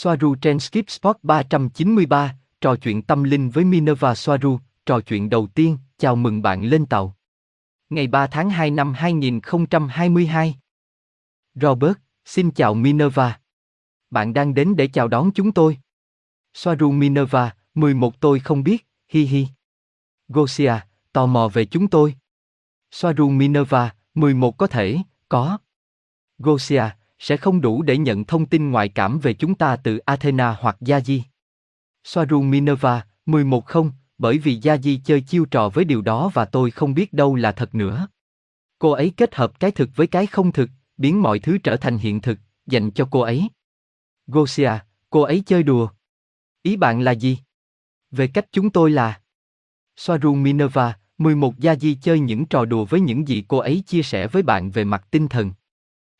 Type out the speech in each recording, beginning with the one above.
Soaru trên Skip Spot 393, trò chuyện tâm linh với Minerva Soaru, trò chuyện đầu tiên, chào mừng bạn lên tàu. Ngày 3 tháng 2 năm 2022. Robert, xin chào Minerva. Bạn đang đến để chào đón chúng tôi. Soaru Minerva, 11 tôi không biết, hi hi. Gosia, tò mò về chúng tôi. Soaru Minerva, 11 có thể, có. Gosia, sẽ không đủ để nhận thông tin ngoại cảm về chúng ta từ Athena hoặc Yaji. Soaru Minerva, 11 không, bởi vì Yaji chơi chiêu trò với điều đó và tôi không biết đâu là thật nữa. Cô ấy kết hợp cái thực với cái không thực, biến mọi thứ trở thành hiện thực, dành cho cô ấy. Gosia, cô ấy chơi đùa. Ý bạn là gì? Về cách chúng tôi là... Soaru Minerva, 11 Gia Di chơi những trò đùa với những gì cô ấy chia sẻ với bạn về mặt tinh thần.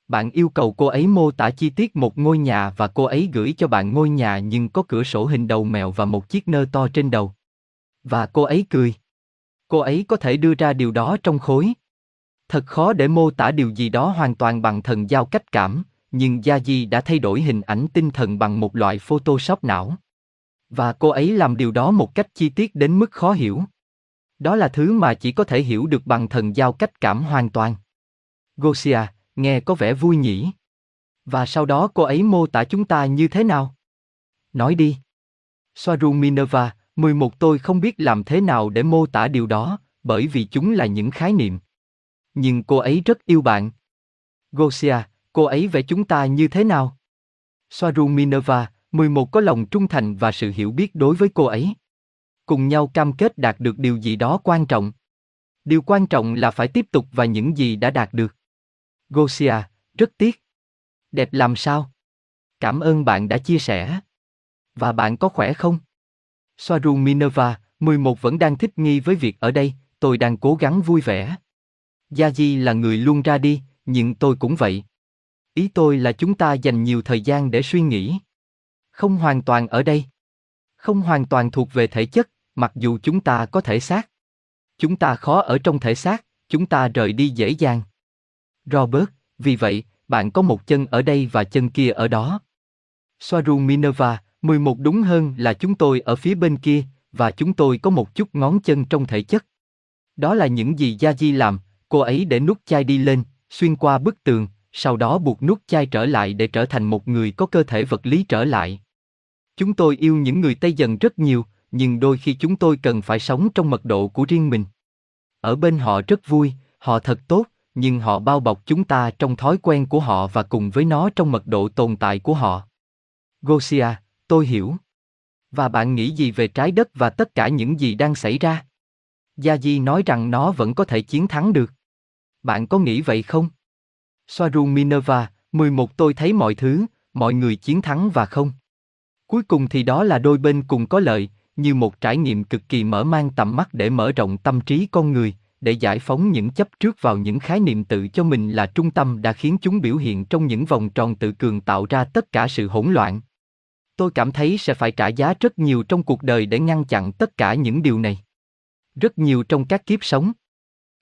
Bạn yêu cầu cô ấy mô tả chi tiết một ngôi nhà và cô ấy gửi cho bạn ngôi nhà nhưng có cửa sổ hình đầu mèo và một chiếc nơ to trên đầu. Và cô ấy cười. Cô ấy có thể đưa ra điều đó trong khối. Thật khó để mô tả điều gì đó hoàn toàn bằng thần giao cách cảm, nhưng Gia Di đã thay đổi hình ảnh tinh thần bằng một loại Photoshop não. Và cô ấy làm điều đó một cách chi tiết đến mức khó hiểu. Đó là thứ mà chỉ có thể hiểu được bằng thần giao cách cảm hoàn toàn. Gosia, nghe có vẻ vui nhỉ. Và sau đó cô ấy mô tả chúng ta như thế nào? Nói đi. Soaru Minerva, 11 tôi không biết làm thế nào để mô tả điều đó, bởi vì chúng là những khái niệm. Nhưng cô ấy rất yêu bạn. Gosia, cô ấy vẽ chúng ta như thế nào? Soaru Minerva, 11 có lòng trung thành và sự hiểu biết đối với cô ấy. Cùng nhau cam kết đạt được điều gì đó quan trọng. Điều quan trọng là phải tiếp tục và những gì đã đạt được. Gosia, rất tiếc. Đẹp làm sao? Cảm ơn bạn đã chia sẻ. Và bạn có khỏe không? Soaru Minerva, 11 vẫn đang thích nghi với việc ở đây, tôi đang cố gắng vui vẻ. Gia Di là người luôn ra đi, nhưng tôi cũng vậy. Ý tôi là chúng ta dành nhiều thời gian để suy nghĩ. Không hoàn toàn ở đây. Không hoàn toàn thuộc về thể chất, mặc dù chúng ta có thể xác. Chúng ta khó ở trong thể xác, chúng ta rời đi dễ dàng. Robert, vì vậy, bạn có một chân ở đây và chân kia ở đó. Soaru Minerva, 11 đúng hơn là chúng tôi ở phía bên kia, và chúng tôi có một chút ngón chân trong thể chất. Đó là những gì Gia Di làm, cô ấy để nút chai đi lên, xuyên qua bức tường, sau đó buộc nút chai trở lại để trở thành một người có cơ thể vật lý trở lại. Chúng tôi yêu những người Tây dần rất nhiều, nhưng đôi khi chúng tôi cần phải sống trong mật độ của riêng mình. Ở bên họ rất vui, họ thật tốt, nhưng họ bao bọc chúng ta trong thói quen của họ và cùng với nó trong mật độ tồn tại của họ. Gosia, tôi hiểu. Và bạn nghĩ gì về trái đất và tất cả những gì đang xảy ra? Gia Di nói rằng nó vẫn có thể chiến thắng được. Bạn có nghĩ vậy không? Soaru Minerva, 11 tôi thấy mọi thứ, mọi người chiến thắng và không. Cuối cùng thì đó là đôi bên cùng có lợi, như một trải nghiệm cực kỳ mở mang tầm mắt để mở rộng tâm trí con người, để giải phóng những chấp trước vào những khái niệm tự cho mình là trung tâm đã khiến chúng biểu hiện trong những vòng tròn tự cường tạo ra tất cả sự hỗn loạn. Tôi cảm thấy sẽ phải trả giá rất nhiều trong cuộc đời để ngăn chặn tất cả những điều này. Rất nhiều trong các kiếp sống.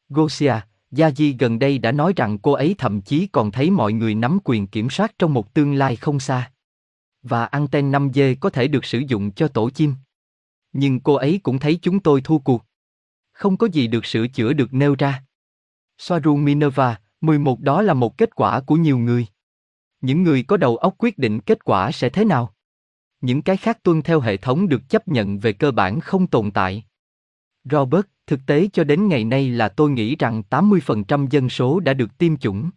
Gosia, Yaji gần đây đã nói rằng cô ấy thậm chí còn thấy mọi người nắm quyền kiểm soát trong một tương lai không xa. Và anten 5G có thể được sử dụng cho tổ chim. Nhưng cô ấy cũng thấy chúng tôi thua cuộc. Không có gì được sửa chữa được nêu ra. Soaru Minerva, 11 đó là một kết quả của nhiều người. Những người có đầu óc quyết định kết quả sẽ thế nào. Những cái khác tuân theo hệ thống được chấp nhận về cơ bản không tồn tại. Robert, thực tế cho đến ngày nay là tôi nghĩ rằng 80% dân số đã được tiêm chủng.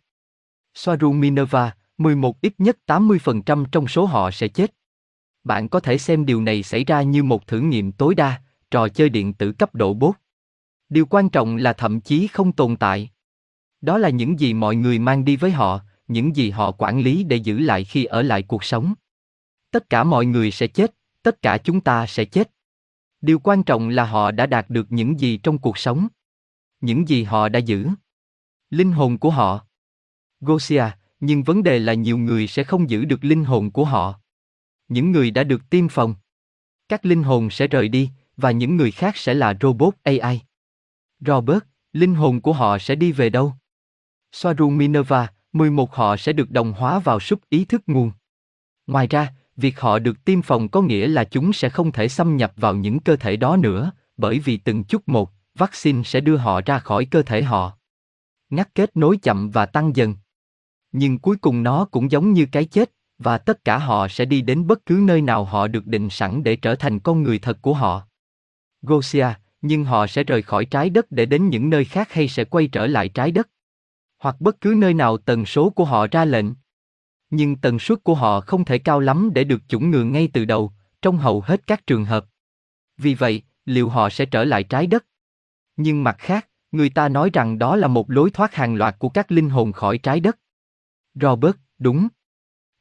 Soaru Minerva, 11 ít nhất 80% trong số họ sẽ chết. Bạn có thể xem điều này xảy ra như một thử nghiệm tối đa, trò chơi điện tử cấp độ bốt. Điều quan trọng là thậm chí không tồn tại. Đó là những gì mọi người mang đi với họ, những gì họ quản lý để giữ lại khi ở lại cuộc sống. Tất cả mọi người sẽ chết, tất cả chúng ta sẽ chết. Điều quan trọng là họ đã đạt được những gì trong cuộc sống. Những gì họ đã giữ. Linh hồn của họ. Gosia, nhưng vấn đề là nhiều người sẽ không giữ được linh hồn của họ. Những người đã được tiêm phòng. Các linh hồn sẽ rời đi, và những người khác sẽ là robot AI. Robert, linh hồn của họ sẽ đi về đâu? Soaru Minerva, 11 họ sẽ được đồng hóa vào súp ý thức nguồn. Ngoài ra, Việc họ được tiêm phòng có nghĩa là chúng sẽ không thể xâm nhập vào những cơ thể đó nữa, bởi vì từng chút một, vaccine sẽ đưa họ ra khỏi cơ thể họ. Ngắt kết nối chậm và tăng dần. Nhưng cuối cùng nó cũng giống như cái chết, và tất cả họ sẽ đi đến bất cứ nơi nào họ được định sẵn để trở thành con người thật của họ. Gosia, nhưng họ sẽ rời khỏi trái đất để đến những nơi khác hay sẽ quay trở lại trái đất. Hoặc bất cứ nơi nào tần số của họ ra lệnh. Nhưng tần suất của họ không thể cao lắm để được chủng ngừa ngay từ đầu, trong hầu hết các trường hợp. Vì vậy, liệu họ sẽ trở lại trái đất? Nhưng mặt khác, người ta nói rằng đó là một lối thoát hàng loạt của các linh hồn khỏi trái đất. Robert, đúng.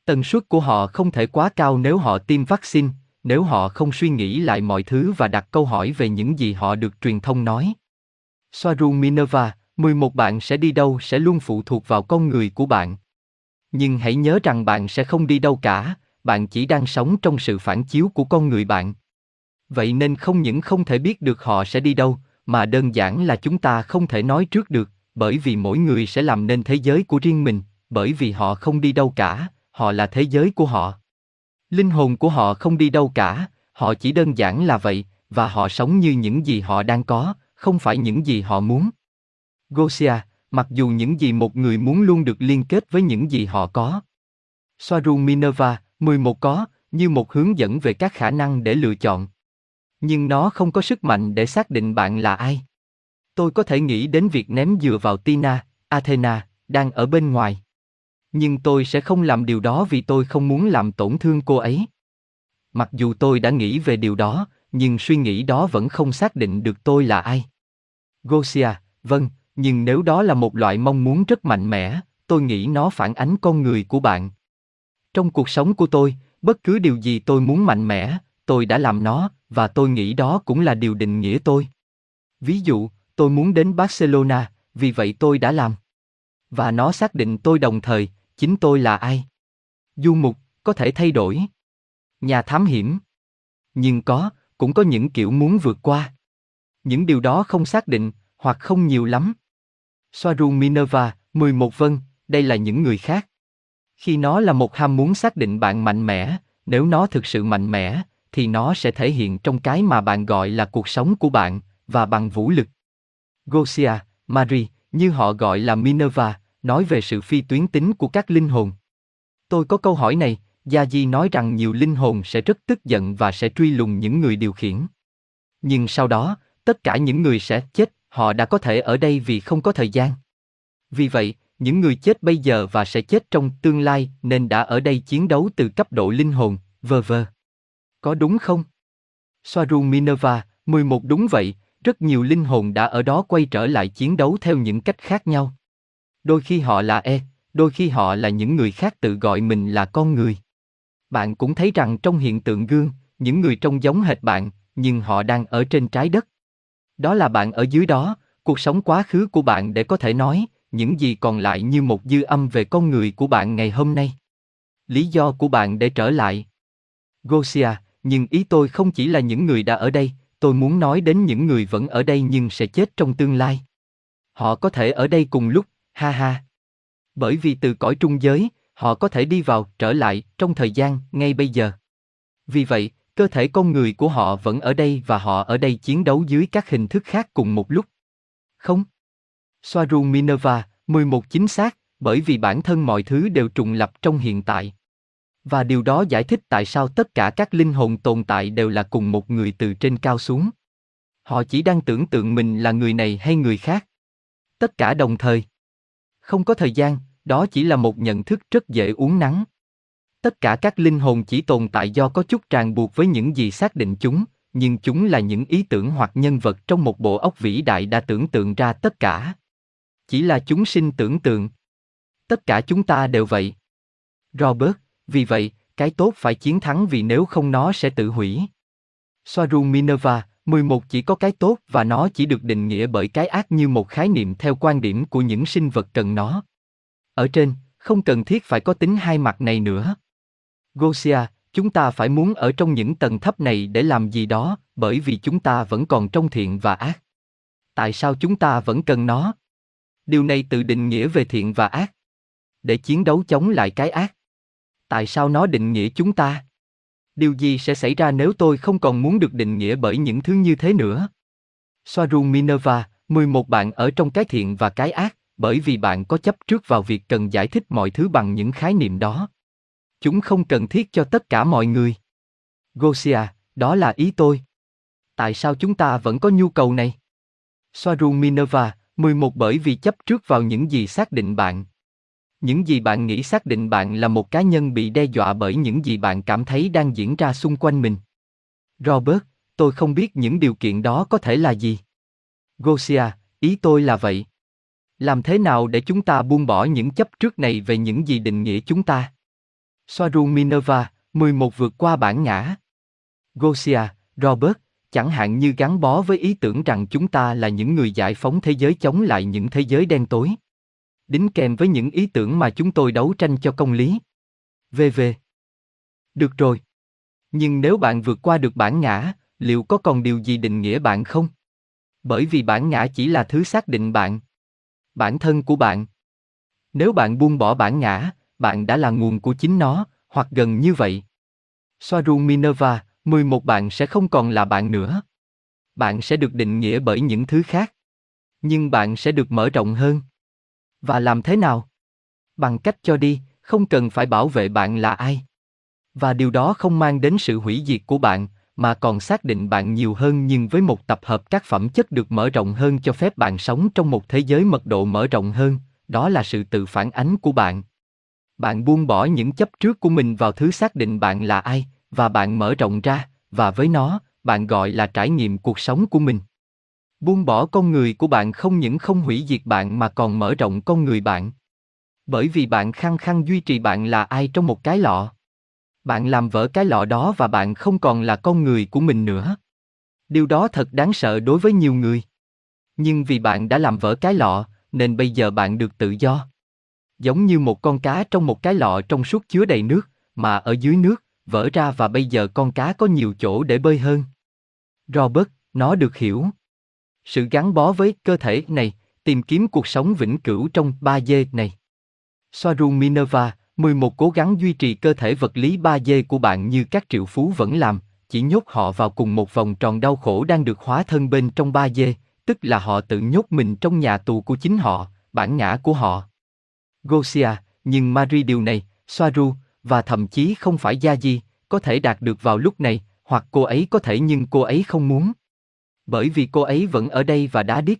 Tần suất của họ không thể quá cao nếu họ tiêm vaccine, nếu họ không suy nghĩ lại mọi thứ và đặt câu hỏi về những gì họ được truyền thông nói. Soaru Minerva, 11 bạn sẽ đi đâu sẽ luôn phụ thuộc vào con người của bạn. Nhưng hãy nhớ rằng bạn sẽ không đi đâu cả, bạn chỉ đang sống trong sự phản chiếu của con người bạn. Vậy nên không những không thể biết được họ sẽ đi đâu, mà đơn giản là chúng ta không thể nói trước được, bởi vì mỗi người sẽ làm nên thế giới của riêng mình, bởi vì họ không đi đâu cả, họ là thế giới của họ. Linh hồn của họ không đi đâu cả, họ chỉ đơn giản là vậy, và họ sống như những gì họ đang có, không phải những gì họ muốn. Gosia, mặc dù những gì một người muốn luôn được liên kết với những gì họ có. Soaru Minerva, 11 có, như một hướng dẫn về các khả năng để lựa chọn. Nhưng nó không có sức mạnh để xác định bạn là ai. Tôi có thể nghĩ đến việc ném dựa vào Tina, Athena, đang ở bên ngoài. Nhưng tôi sẽ không làm điều đó vì tôi không muốn làm tổn thương cô ấy. Mặc dù tôi đã nghĩ về điều đó, nhưng suy nghĩ đó vẫn không xác định được tôi là ai. Gosia, vâng, nhưng nếu đó là một loại mong muốn rất mạnh mẽ, tôi nghĩ nó phản ánh con người của bạn. Trong cuộc sống của tôi, bất cứ điều gì tôi muốn mạnh mẽ, tôi đã làm nó, và tôi nghĩ đó cũng là điều định nghĩa tôi. Ví dụ, tôi muốn đến Barcelona, vì vậy tôi đã làm. Và nó xác định tôi đồng thời, chính tôi là ai. Du mục, có thể thay đổi. Nhà thám hiểm. Nhưng có, cũng có những kiểu muốn vượt qua. Những điều đó không xác định, hoặc không nhiều lắm. Soaru Minerva, 11 vân, đây là những người khác. Khi nó là một ham muốn xác định bạn mạnh mẽ, nếu nó thực sự mạnh mẽ, thì nó sẽ thể hiện trong cái mà bạn gọi là cuộc sống của bạn, và bằng vũ lực. Gosia, Marie, như họ gọi là Minerva, nói về sự phi tuyến tính của các linh hồn. Tôi có câu hỏi này, Gia Di nói rằng nhiều linh hồn sẽ rất tức giận và sẽ truy lùng những người điều khiển. Nhưng sau đó, tất cả những người sẽ chết, họ đã có thể ở đây vì không có thời gian. Vì vậy, những người chết bây giờ và sẽ chết trong tương lai nên đã ở đây chiến đấu từ cấp độ linh hồn, vờ vờ. Có đúng không? Soaru Minerva, 11 đúng vậy, rất nhiều linh hồn đã ở đó quay trở lại chiến đấu theo những cách khác nhau. Đôi khi họ là E, đôi khi họ là những người khác tự gọi mình là con người. Bạn cũng thấy rằng trong hiện tượng gương, những người trông giống hệt bạn, nhưng họ đang ở trên trái đất. Đó là bạn ở dưới đó, cuộc sống quá khứ của bạn để có thể nói, những gì còn lại như một dư âm về con người của bạn ngày hôm nay. Lý do của bạn để trở lại. Gosia, nhưng ý tôi không chỉ là những người đã ở đây, tôi muốn nói đến những người vẫn ở đây nhưng sẽ chết trong tương lai. Họ có thể ở đây cùng lúc, ha ha. Bởi vì từ cõi trung giới, họ có thể đi vào, trở lại, trong thời gian, ngay bây giờ. Vì vậy, cơ thể con người của họ vẫn ở đây và họ ở đây chiến đấu dưới các hình thức khác cùng một lúc. Không? Soaru Minerva, 11 chính xác, bởi vì bản thân mọi thứ đều trùng lập trong hiện tại. Và điều đó giải thích tại sao tất cả các linh hồn tồn tại đều là cùng một người từ trên cao xuống. Họ chỉ đang tưởng tượng mình là người này hay người khác. Tất cả đồng thời. Không có thời gian, đó chỉ là một nhận thức rất dễ uống nắng. Tất cả các linh hồn chỉ tồn tại do có chút ràng buộc với những gì xác định chúng, nhưng chúng là những ý tưởng hoặc nhân vật trong một bộ óc vĩ đại đã tưởng tượng ra tất cả. Chỉ là chúng sinh tưởng tượng. Tất cả chúng ta đều vậy. Robert, vì vậy, cái tốt phải chiến thắng vì nếu không nó sẽ tự hủy. Soaru Minerva, 11 chỉ có cái tốt và nó chỉ được định nghĩa bởi cái ác như một khái niệm theo quan điểm của những sinh vật cần nó. Ở trên, không cần thiết phải có tính hai mặt này nữa. Gosia, chúng ta phải muốn ở trong những tầng thấp này để làm gì đó, bởi vì chúng ta vẫn còn trong thiện và ác. Tại sao chúng ta vẫn cần nó? Điều này tự định nghĩa về thiện và ác. Để chiến đấu chống lại cái ác. Tại sao nó định nghĩa chúng ta? Điều gì sẽ xảy ra nếu tôi không còn muốn được định nghĩa bởi những thứ như thế nữa? Soaru Minerva, 11 bạn ở trong cái thiện và cái ác, bởi vì bạn có chấp trước vào việc cần giải thích mọi thứ bằng những khái niệm đó. Chúng không cần thiết cho tất cả mọi người. Gosia, đó là ý tôi. Tại sao chúng ta vẫn có nhu cầu này? Soaru Minerva, 11 bởi vì chấp trước vào những gì xác định bạn. Những gì bạn nghĩ xác định bạn là một cá nhân bị đe dọa bởi những gì bạn cảm thấy đang diễn ra xung quanh mình. Robert, tôi không biết những điều kiện đó có thể là gì. Gosia, ý tôi là vậy. Làm thế nào để chúng ta buông bỏ những chấp trước này về những gì định nghĩa chúng ta? Soaru Minerva, 11 vượt qua bản ngã. Gosia, Robert, chẳng hạn như gắn bó với ý tưởng rằng chúng ta là những người giải phóng thế giới chống lại những thế giới đen tối. Đính kèm với những ý tưởng mà chúng tôi đấu tranh cho công lý. VV. Được rồi. Nhưng nếu bạn vượt qua được bản ngã, liệu có còn điều gì định nghĩa bạn không? Bởi vì bản ngã chỉ là thứ xác định bạn. Bản thân của bạn. Nếu bạn buông bỏ bản ngã, bạn đã là nguồn của chính nó, hoặc gần như vậy. Soaru Minerva, 11 bạn sẽ không còn là bạn nữa. Bạn sẽ được định nghĩa bởi những thứ khác. Nhưng bạn sẽ được mở rộng hơn. Và làm thế nào? Bằng cách cho đi, không cần phải bảo vệ bạn là ai. Và điều đó không mang đến sự hủy diệt của bạn, mà còn xác định bạn nhiều hơn nhưng với một tập hợp các phẩm chất được mở rộng hơn cho phép bạn sống trong một thế giới mật độ mở rộng hơn, đó là sự tự phản ánh của bạn. Bạn buông bỏ những chấp trước của mình vào thứ xác định bạn là ai, và bạn mở rộng ra, và với nó, bạn gọi là trải nghiệm cuộc sống của mình. Buông bỏ con người của bạn không những không hủy diệt bạn mà còn mở rộng con người bạn. Bởi vì bạn khăng khăng duy trì bạn là ai trong một cái lọ. Bạn làm vỡ cái lọ đó và bạn không còn là con người của mình nữa. Điều đó thật đáng sợ đối với nhiều người. Nhưng vì bạn đã làm vỡ cái lọ, nên bây giờ bạn được tự do. Giống như một con cá trong một cái lọ trong suốt chứa đầy nước, mà ở dưới nước, vỡ ra và bây giờ con cá có nhiều chỗ để bơi hơn. Robert, nó được hiểu. Sự gắn bó với cơ thể này, tìm kiếm cuộc sống vĩnh cửu trong 3D này. Soaru Minerva, 11 cố gắng duy trì cơ thể vật lý 3D của bạn như các triệu phú vẫn làm, chỉ nhốt họ vào cùng một vòng tròn đau khổ đang được hóa thân bên trong 3D, tức là họ tự nhốt mình trong nhà tù của chính họ, bản ngã của họ. Gosia, nhưng Marie điều này, Soaru, và thậm chí không phải Gia Di, có thể đạt được vào lúc này, hoặc cô ấy có thể nhưng cô ấy không muốn. Bởi vì cô ấy vẫn ở đây và đã điếc.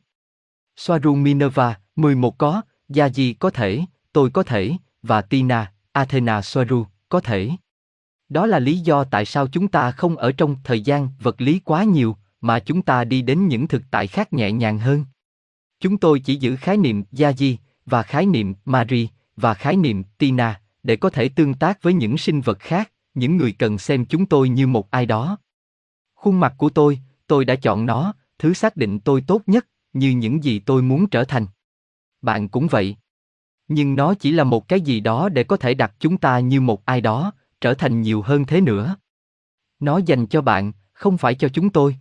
Soaru Minerva, 11 có, Gia Di có thể, tôi có thể, và Tina, Athena Soaru, có thể. Đó là lý do tại sao chúng ta không ở trong thời gian vật lý quá nhiều, mà chúng ta đi đến những thực tại khác nhẹ nhàng hơn. Chúng tôi chỉ giữ khái niệm Gia Di và khái niệm Marie và khái niệm Tina để có thể tương tác với những sinh vật khác, những người cần xem chúng tôi như một ai đó. Khuôn mặt của tôi, tôi đã chọn nó, thứ xác định tôi tốt nhất, như những gì tôi muốn trở thành. Bạn cũng vậy. Nhưng nó chỉ là một cái gì đó để có thể đặt chúng ta như một ai đó, trở thành nhiều hơn thế nữa. Nó dành cho bạn, không phải cho chúng tôi.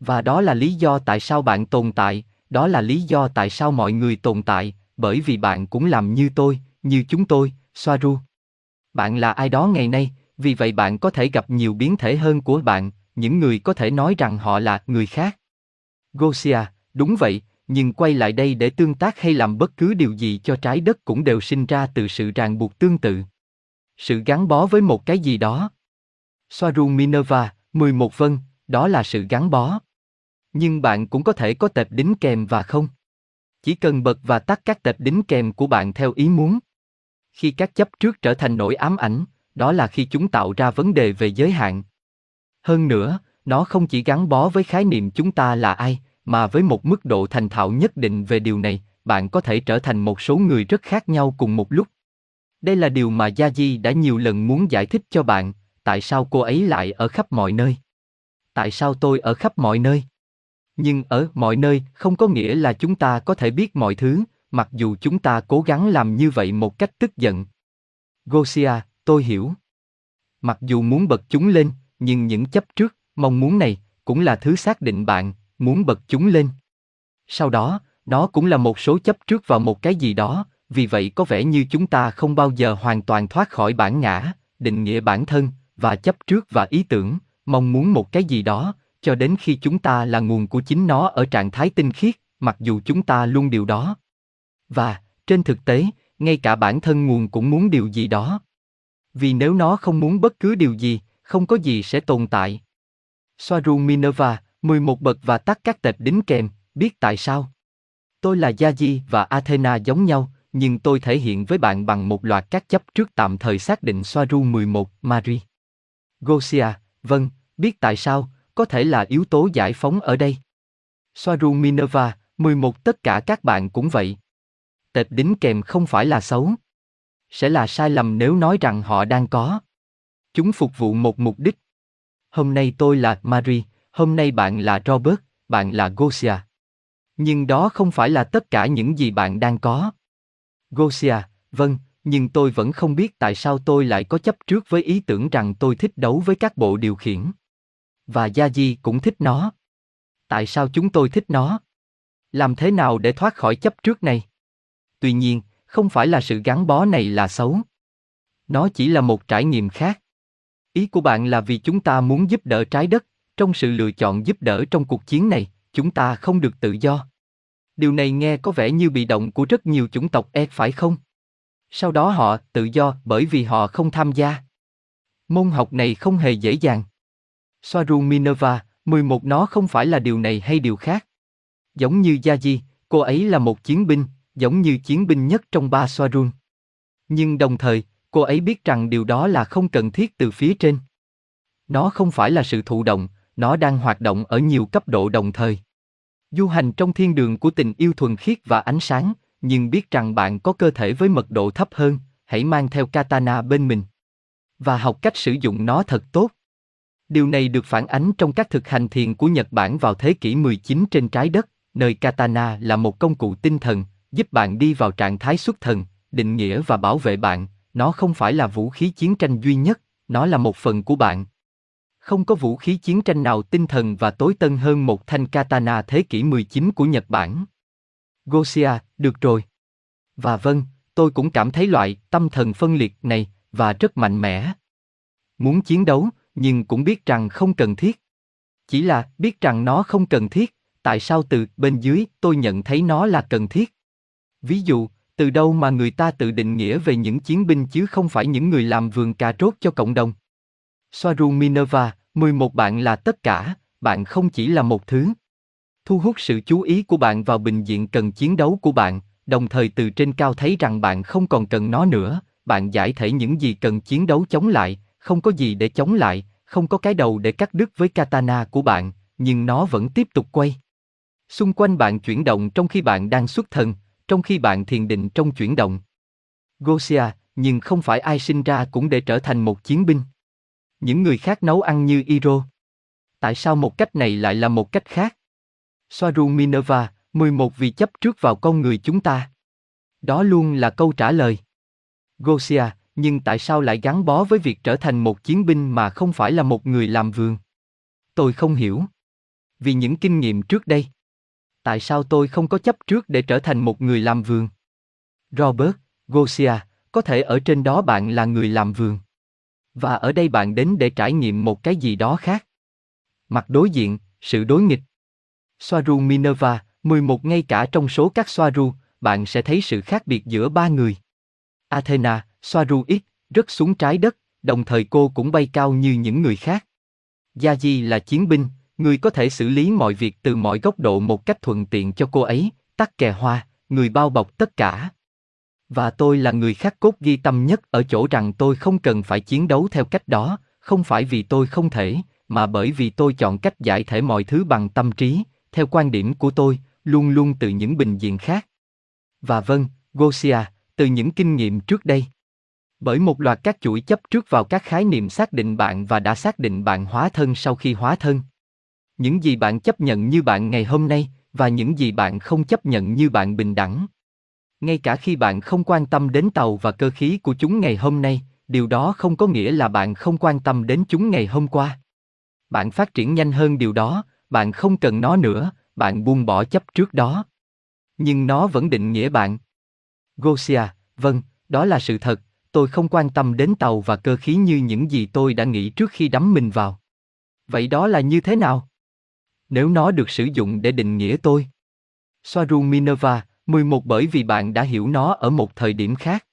Và đó là lý do tại sao bạn tồn tại, đó là lý do tại sao mọi người tồn tại, bởi vì bạn cũng làm như tôi, như chúng tôi, Soaru. Bạn là ai đó ngày nay, vì vậy bạn có thể gặp nhiều biến thể hơn của bạn, những người có thể nói rằng họ là người khác. Gosia, đúng vậy, nhưng quay lại đây để tương tác hay làm bất cứ điều gì cho trái đất cũng đều sinh ra từ sự ràng buộc tương tự. Sự gắn bó với một cái gì đó. Soaru Minerva, 11 vân, đó là sự gắn bó. Nhưng bạn cũng có thể có tệp đính kèm và không. Chỉ cần bật và tắt các tệp đính kèm của bạn theo ý muốn. Khi các chấp trước trở thành nỗi ám ảnh, đó là khi chúng tạo ra vấn đề về giới hạn. Hơn nữa, nó không chỉ gắn bó với khái niệm chúng ta là ai, mà với một mức độ thành thạo nhất định về điều này, bạn có thể trở thành một số người rất khác nhau cùng một lúc. Đây là điều mà Gia Di đã nhiều lần muốn giải thích cho bạn, tại sao cô ấy lại ở khắp mọi nơi. Tại sao tôi ở khắp mọi nơi? Nhưng ở mọi nơi không có nghĩa là chúng ta có thể biết mọi thứ, mặc dù chúng ta cố gắng làm như vậy một cách tức giận. Gosia, tôi hiểu. Mặc dù muốn bật chúng lên, nhưng những chấp trước, mong muốn này, cũng là thứ xác định bạn, muốn bật chúng lên. Sau đó, nó cũng là một số chấp trước vào một cái gì đó, vì vậy có vẻ như chúng ta không bao giờ hoàn toàn thoát khỏi bản ngã, định nghĩa bản thân, và chấp trước và ý tưởng, mong muốn một cái gì đó, cho đến khi chúng ta là nguồn của chính nó ở trạng thái tinh khiết, mặc dù chúng ta luôn điều đó. Và, trên thực tế, ngay cả bản thân nguồn cũng muốn điều gì đó. Vì nếu nó không muốn bất cứ điều gì, không có gì sẽ tồn tại. Soaru Minerva, 11 bậc và tắt các tệp đính kèm, biết tại sao? Tôi là Yaji và Athena giống nhau, nhưng tôi thể hiện với bạn bằng một loạt các chấp trước tạm thời xác định Soaru 11, Mari. Gosia, vâng, biết tại sao, có thể là yếu tố giải phóng ở đây. Soaru Minerva, 11 tất cả các bạn cũng vậy. Tệp đính kèm không phải là xấu. Sẽ là sai lầm nếu nói rằng họ đang có. Chúng phục vụ một mục đích. Hôm nay tôi là Marie, hôm nay bạn là Robert, bạn là Gosia. Nhưng đó không phải là tất cả những gì bạn đang có. Gosia, vâng, nhưng tôi vẫn không biết tại sao tôi lại có chấp trước với ý tưởng rằng tôi thích đấu với các bộ điều khiển. Và Yaji cũng thích nó. Tại sao chúng tôi thích nó? Làm thế nào để thoát khỏi chấp trước này? Tuy nhiên, không phải là sự gắn bó này là xấu. Nó chỉ là một trải nghiệm khác. Ý của bạn là vì chúng ta muốn giúp đỡ trái đất, trong sự lựa chọn giúp đỡ trong cuộc chiến này, chúng ta không được tự do. Điều này nghe có vẻ như bị động của rất nhiều chủng tộc E phải không? Sau đó họ tự do bởi vì họ không tham gia. Môn học này không hề dễ dàng. Soaru Minerva, 11 nó không phải là điều này hay điều khác. Giống như Yaji, cô ấy là một chiến binh, giống như chiến binh nhất trong ba Soarun. Nhưng đồng thời, cô ấy biết rằng điều đó là không cần thiết từ phía trên. Nó không phải là sự thụ động, nó đang hoạt động ở nhiều cấp độ đồng thời. Du hành trong thiên đường của tình yêu thuần khiết và ánh sáng, nhưng biết rằng bạn có cơ thể với mật độ thấp hơn, hãy mang theo katana bên mình. Và học cách sử dụng nó thật tốt. Điều này được phản ánh trong các thực hành thiền của Nhật Bản vào thế kỷ 19 trên trái đất, nơi katana là một công cụ tinh thần, giúp bạn đi vào trạng thái xuất thần, định nghĩa và bảo vệ bạn, nó không phải là vũ khí chiến tranh duy nhất, nó là một phần của bạn. Không có vũ khí chiến tranh nào tinh thần và tối tân hơn một thanh katana thế kỷ 19 của Nhật Bản. Gosia, được rồi. Và vâng, tôi cũng cảm thấy loại tâm thần phân liệt này và rất mạnh mẽ. Muốn chiến đấu, nhưng cũng biết rằng không cần thiết. Chỉ là biết rằng nó không cần thiết, tại sao từ bên dưới tôi nhận thấy nó là cần thiết. Ví dụ, từ đâu mà người ta tự định nghĩa về những chiến binh chứ không phải những người làm vườn cà rốt cho cộng đồng. Soaru Minerva, 11 bạn là tất cả, bạn không chỉ là một thứ. Thu hút sự chú ý của bạn vào bình diện cần chiến đấu của bạn, đồng thời từ trên cao thấy rằng bạn không còn cần nó nữa, bạn giải thể những gì cần chiến đấu chống lại, không có gì để chống lại, không có cái đầu để cắt đứt với katana của bạn, nhưng nó vẫn tiếp tục quay. Xung quanh bạn chuyển động trong khi bạn đang xuất thần, trong khi bạn thiền định trong chuyển động. Gosia, nhưng không phải ai sinh ra cũng để trở thành một chiến binh. Những người khác nấu ăn như Iro. Tại sao một cách này lại là một cách khác? Soaru Minerva, 11 vì chấp trước vào con người chúng ta. Đó luôn là câu trả lời. Gosia, nhưng tại sao lại gắn bó với việc trở thành một chiến binh mà không phải là một người làm vườn? Tôi không hiểu. Vì những kinh nghiệm trước đây tại sao tôi không có chấp trước để trở thành một người làm vườn? Robert, Gosia, có thể ở trên đó bạn là người làm vườn. Và ở đây bạn đến để trải nghiệm một cái gì đó khác. Mặt đối diện, sự đối nghịch. Soaru Minerva, 11 ngay cả trong số các Soaru, bạn sẽ thấy sự khác biệt giữa ba người. Athena, Soaru X, rất xuống trái đất, đồng thời cô cũng bay cao như những người khác. Yaji là chiến binh, người có thể xử lý mọi việc từ mọi góc độ một cách thuận tiện cho cô ấy, tắc kè hoa, người bao bọc tất cả. Và tôi là người khắc cốt ghi tâm nhất ở chỗ rằng tôi không cần phải chiến đấu theo cách đó, không phải vì tôi không thể, mà bởi vì tôi chọn cách giải thể mọi thứ bằng tâm trí, theo quan điểm của tôi, luôn luôn từ những bình diện khác. Và vâng, Gosia, từ những kinh nghiệm trước đây. Bởi một loạt các chuỗi chấp trước vào các khái niệm xác định bạn và đã xác định bạn hóa thân sau khi hóa thân những gì bạn chấp nhận như bạn ngày hôm nay và những gì bạn không chấp nhận như bạn bình đẳng ngay cả khi bạn không quan tâm đến tàu và cơ khí của chúng ngày hôm nay, điều đó không có nghĩa là bạn không quan tâm đến chúng ngày hôm qua bạn phát triển nhanh hơn điều đó, bạn không cần nó nữa, bạn buông bỏ chấp trước đó nhưng nó vẫn định nghĩa bạn gosia vâng đó là sự thật, tôi không quan tâm đến tàu và cơ khí như những gì tôi đã nghĩ trước khi đắm mình vào. Vậy đó là như thế nào? Nếu nó được sử dụng để định nghĩa tôi. Soaru Minerva, 11 bởi vì bạn đã hiểu nó ở một thời điểm khác.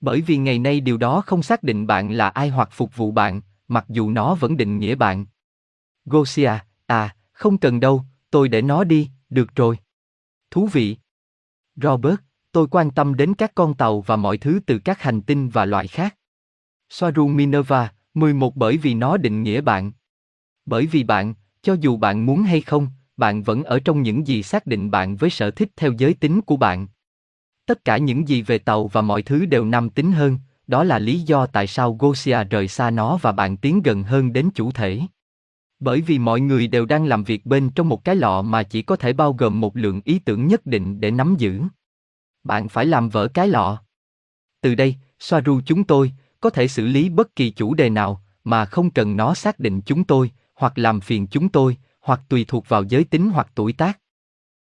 Bởi vì ngày nay điều đó không xác định bạn là ai hoặc phục vụ bạn, mặc dù nó vẫn định nghĩa bạn. Gosia, à, không cần đâu, tôi để nó đi, được rồi. Thú vị. Robert, tôi quan tâm đến các con tàu và mọi thứ từ các hành tinh và loại khác. Soaru Minerva, 11 bởi vì nó định nghĩa bạn. Bởi vì bạn, cho dù bạn muốn hay không, bạn vẫn ở trong những gì xác định bạn với sở thích theo giới tính của bạn. Tất cả những gì về tàu và mọi thứ đều nam tính hơn, đó là lý do tại sao Gosia rời xa nó và bạn tiến gần hơn đến chủ thể. Bởi vì mọi người đều đang làm việc bên trong một cái lọ mà chỉ có thể bao gồm một lượng ý tưởng nhất định để nắm giữ. Bạn phải làm vỡ cái lọ. Từ đây, Soaru chúng tôi có thể xử lý bất kỳ chủ đề nào mà không cần nó xác định chúng tôi, hoặc làm phiền chúng tôi, hoặc tùy thuộc vào giới tính hoặc tuổi tác.